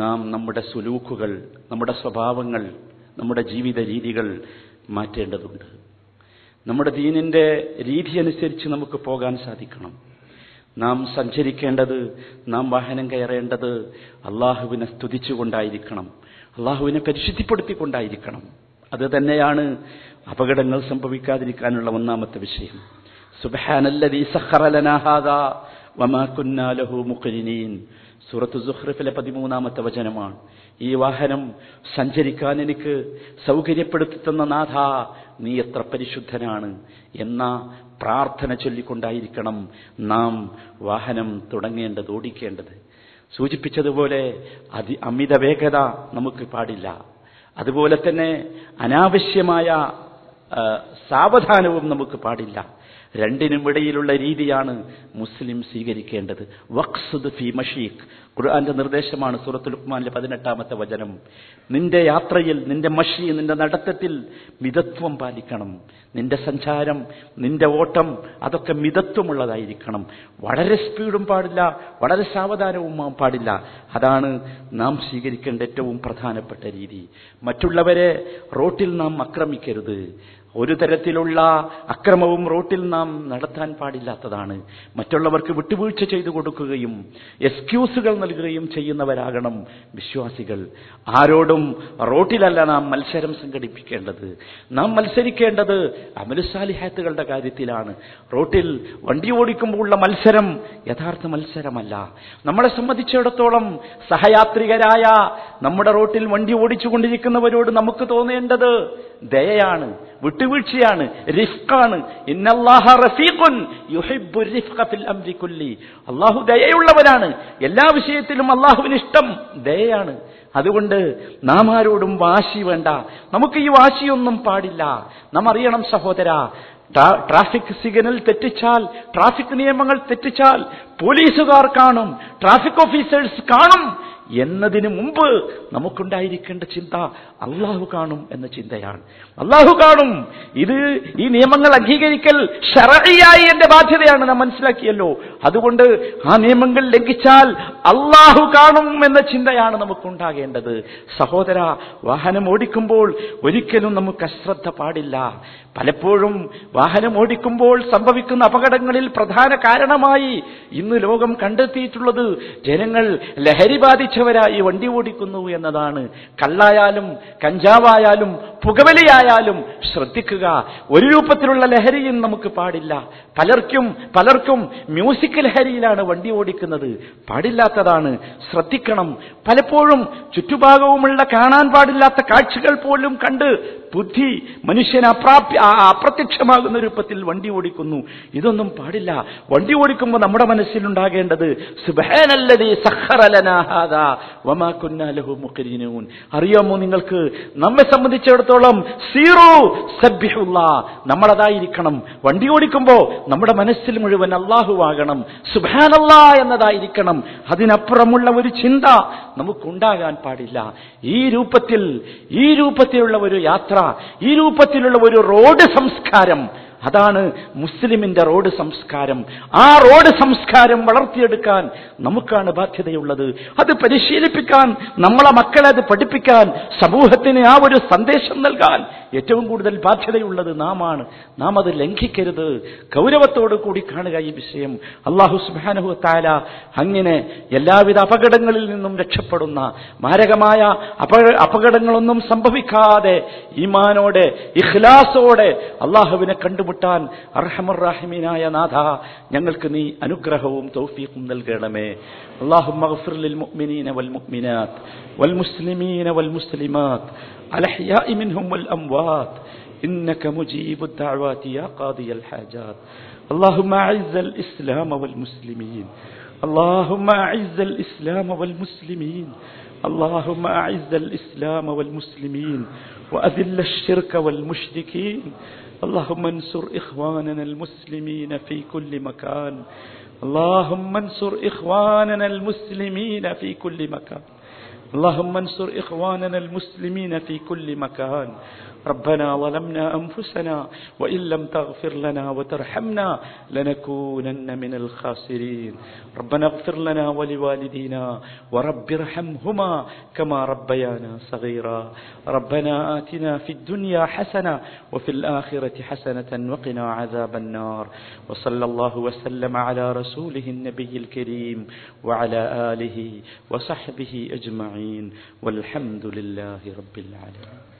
നാം നമ്മുടെ സുലൂക്കുകൾ നമ്മുടെ സ്വഭാവങ്ങൾ നമ്മുടെ ജീവിത രീതികൾ മാറ്റേണ്ടതുണ്ട് നമ്മുടെ ദീനിന്റെ രീതി അനുസരിച്ച് നമുക്ക് പോകാൻ സാധിക്കണം. നാം സഞ്ചരിക്കേണ്ടത് നാം വാഹനം കയറേണ്ടത് അള്ളാഹുവിനെ സ്തുതിച്ചുകൊണ്ടായിരിക്കണം. അള്ളാഹുവിനെ പരിശുദ്ധിപ്പെടുത്തിക്കൊണ്ടായിരിക്കണം. അത് തന്നെയാണ് അപകടങ്ങൾ സംഭവിക്കാതിരിക്കാനുള്ള ഒന്നാമത്തെ വിഷയം. സുബഹാനല്ലദീ സഖറ ലനാ ഹാദാ വമാ കുന്നാ ലഹു മുഖരിനീൻ സൂറത്ത് സുഹ്റിഫിലെ പതിമൂന്നാമത്തെ വചനമാണ്. ഈ വാഹനം സഞ്ചരിക്കാൻ എനിക്ക് സൗകര്യപ്പെടുത്തി തന്ന നാഥ നീ എത്ര പരിശുദ്ധനാണ് എന്ന പ്രാർത്ഥന ചൊല്ലിക്കൊണ്ടായിരിക്കണം നാം വാഹനം തുടങ്ങേണ്ടത് ഓടിക്കേണ്ടത്. സൂചിപ്പിച്ചതുപോലെ അതി അമിത വേഗത നമുക്ക് പാടില്ല. അതുപോലെ തന്നെ അനാവശ്യമായ സാവധാനവും നമുക്ക് പാടില്ല. രണ്ടിനും ഇടയിലുള്ള രീതിയാണ് മുസ്ലിം സ്വീകരിക്കേണ്ടത്. വക്സുദ് ഫി മഷീഖ്. ഖുർആന്റെ നിർദ്ദേശമാണ് സൂറത്തുൽ ലുക്മാനിലെ പതിനെട്ടാമത്തെ വചനം. നിന്റെ യാത്രയിൽ നിന്റെ മഷി നിന്റെ നടത്തത്തിൽ മിതത്വം പാലിക്കണം. നിന്റെ സഞ്ചാരം നിന്റെ ഓട്ടം അതൊക്കെ മിതത്വമുള്ളതായിരിക്കണം. വളരെ സ്പീഡും പാടില്ല വളരെ സാവധാനവും പാടില്ല. അതാണ് നാം സ്വീകരിക്കേണ്ട ഏറ്റവും പ്രധാനപ്പെട്ട രീതി. മറ്റുള്ളവരെ റോട്ടിൽ നാം ആക്രമിക്കരുത്. ഒരു തരത്തിലുള്ള അക്രമവും റോട്ടിൽ നാം നടത്താൻ പാടില്ലാത്തതാണ്. മറ്റുള്ളവർക്ക് വിട്ടുവീഴ്ച ചെയ്തു കൊടുക്കുകയും എക്സ്ക്യൂസുകൾ നൽകുകയും ചെയ്യുന്നവരാകണം വിശ്വാസികൾ. ആരോടും റോട്ടിലല്ല നാം മത്സരം സംഘടിപ്പിക്കേണ്ടത്. നാം മത്സരിക്കേണ്ടത് അമലുസാലിഹാത്തുകളുടെ കാര്യത്തിലാണ്. റോട്ടിൽ വണ്ടി ഓടിക്കുമ്പോഴുള്ള മത്സരം യഥാർത്ഥ മത്സരമല്ല. നമ്മളെ സംബന്ധിച്ചിടത്തോളം സഹയാത്രികരായ നമ്മുടെ റോട്ടിൽ വണ്ടി ഓടിച്ചുകൊണ്ടിരിക്കുന്നവരോട് നമുക്ക് തോന്നേണ്ടത് ദയയാണ്. വിട്ടുവീഴ്ചയാണ് റിഫ്ഖാണ് അല്ലാഹു ദയയുള്ളവനാണ്. എല്ലാ വിഷയത്തിലും അല്ലാഹുവിന് ഇഷ്ടം ദയയാണ്. അതുകൊണ്ട് നാം ആരോടും വാശി വേണ്ട. നമുക്ക് ഈ വാശിയൊന്നും പാടില്ല. നാം അറിയണം സഹോദര ട്രാഫിക് സിഗ്നൽ തെറ്റിച്ചാൽ ട്രാഫിക് നിയമങ്ങൾ തെറ്റിച്ചാൽ പോലീസുകാർ കാണും ട്രാഫിക് ഓഫീസേഴ്സ് കാണും. എന്നതിന് മുമ്പ് നമുക്കുണ്ടായിരിക്കേണ്ട ചിന്ത അള്ളാഹു കാണും എന്ന ചിന്തയാണ്. അള്ളാഹു കാണും. ഇത് ഈ നിയമങ്ങൾ അംഗീകരിക്കൽ ഷറയായി എന്റെ ബാധ്യതയാണ്. നാം മനസ്സിലാക്കിയല്ലോ. അതുകൊണ്ട് ആ നിയമങ്ങൾ ലംഘിച്ചാൽ അള്ളാഹു കാണും എന്ന ചിന്തയാണ് നമുക്കുണ്ടാകേണ്ടത്. സഹോദര വാഹനം ഓടിക്കുമ്പോൾ ഒരിക്കലും നമുക്ക് അശ്രദ്ധ പാടില്ല. പലപ്പോഴും വാഹനം ഓടിക്കുമ്പോൾ സംഭവിക്കുന്ന അപകടങ്ങളിൽ പ്രധാന കാരണമായി ഇന്ന് ലോകം കണ്ടെത്തിയിട്ടുള്ളത് ജനങ്ങൾ ലഹരി ബാധിച്ചവരായി വണ്ടി ഓടിക്കുന്നു എന്നതാണ്. കള്ളായാലും കഞ്ചാവായാലും പുകവലിയായാലും ശ്രദ്ധിക്കുക. ഒരു രൂപത്തിലുള്ള ലഹരിയും നമുക്ക് പാടില്ല. പലർക്കും പലർക്കും മ്യൂസിക് ലഹരിയിലാണ് വണ്ടി ഓടിക്കുന്നത്. പാടില്ലാത്തതാണ്. ശ്രദ്ധിക്കണം. പലപ്പോഴും ചുറ്റുഭാഗവുമുള്ള കാണാൻ പാടില്ലാത്ത കാഴ്ചകൾ പോലും കണ്ട് ബുദ്ധി മനുഷ്യന് അപ്രാപ്യ അപ്രത്യക്ഷമാകുന്ന രൂപത്തിൽ വണ്ടി ഓടിക്കുന്നു. ഇതൊന്നും പാടില്ല. വണ്ടി ഓടിക്കുമ്പോൾ നമ്മുടെ മനസ്സിലുണ്ടാകേണ്ടത് സുബ്ഹാനല്ലദീ സഖറ അറിയാമോ നിങ്ങൾക്ക്? നമ്മെ സംബന്ധിച്ചിടത്തോളം സീറോ സബ്ബിഹുല്ലാ നമ്മളതായിരിക്കണം. വണ്ടി ഓടിക്കുമ്പോൾ നമ്മുടെ മനസ്സിൽ മുഴുവൻ അള്ളാഹുവാകണം സുബാനല്ലാ എന്നതായിരിക്കണം. അതിനപ്പുറമുള്ള ഒരു ചിന്ത നമുക്കുണ്ടാകാൻ പാടില്ല. ഈ രൂപത്തിൽ ഈ രൂപത്തിലുള്ള ഒരു യാത്ര ഈ രൂപത്തിലുള്ള ഒരു റോഡ് സംസ്കാരം അതാണ് മുസ്ലിമിന്റെ റോഡ് സംസ്കാരം. ആ റോഡ് സംസ്കാരം വളർത്തിയെടുക്കാൻ നമുക്കാണ് ബാധ്യതയുള്ളത്. അത് പരിശീലിപ്പിക്കാൻ നമ്മളെ മക്കളെ അത് പഠിപ്പിക്കാൻ സമൂഹത്തിന് ആ ഒരു സന്ദേശം നൽകാൻ ഏറ്റവും കൂടുതൽ ബാധ്യതയുള്ളത് നാമാണ്. നാം അത് ലംഘിക്കരുത്. ഗൗരവത്തോടു കൂടി കാണുക ഈ വിഷയം. അള്ളാഹു സുബാനഹു താല അങ്ങനെ എല്ലാവിധ അപകടങ്ങളിൽ നിന്നും രക്ഷപ്പെടുന്ന മാരകമായ അപക- അപകടങ്ങളൊന്നും സംഭവിക്കാതെ ഈമാനോടെ ഇഖ്ലാസോടെ അള്ളാഹുവിനെ കണ്ടുമുട്ടാൻ അർഹമറാഹിമീനായ നാഥ ഞങ്ങൾക്ക് നീ അനുഗ്രഹവും തൗഫീഖും നൽകണമേ اللهم اغفر للمؤمنين والمؤمنات والمسلمين والمسلمات الأحياء منهم والأموات إنك مجيب الدعوات يا قاضي الحاجات اللهم أعز الإسلام والمسلمين اللهم أعز الإسلام والمسلمين اللهم أعز الإسلام والمسلمين وأذل الشرك والمشركين اللهم انصر إخواننا المسلمين في كل مكان. اللهم انصر إخواننا المسلمين في كل مكان. اللهم انصر إخواننا المسلمين في كل مكان. ربنا ظلمنا أنفسنا وإن لم تغفر لنا وترحمنا لنكونن من الخاسرين. ربنا اغفر لنا ولوالدينا ورب ارحمهما كما ربيانا صغيرا. ربنا آتنا في الدنيا حسنة وفي الآخرة حسنة وقنا عذاب النار. وصلى الله وسلم على رسوله النبي الكريم وعلى آله وصحبه أجمعين. والحمد لله رب العالمين.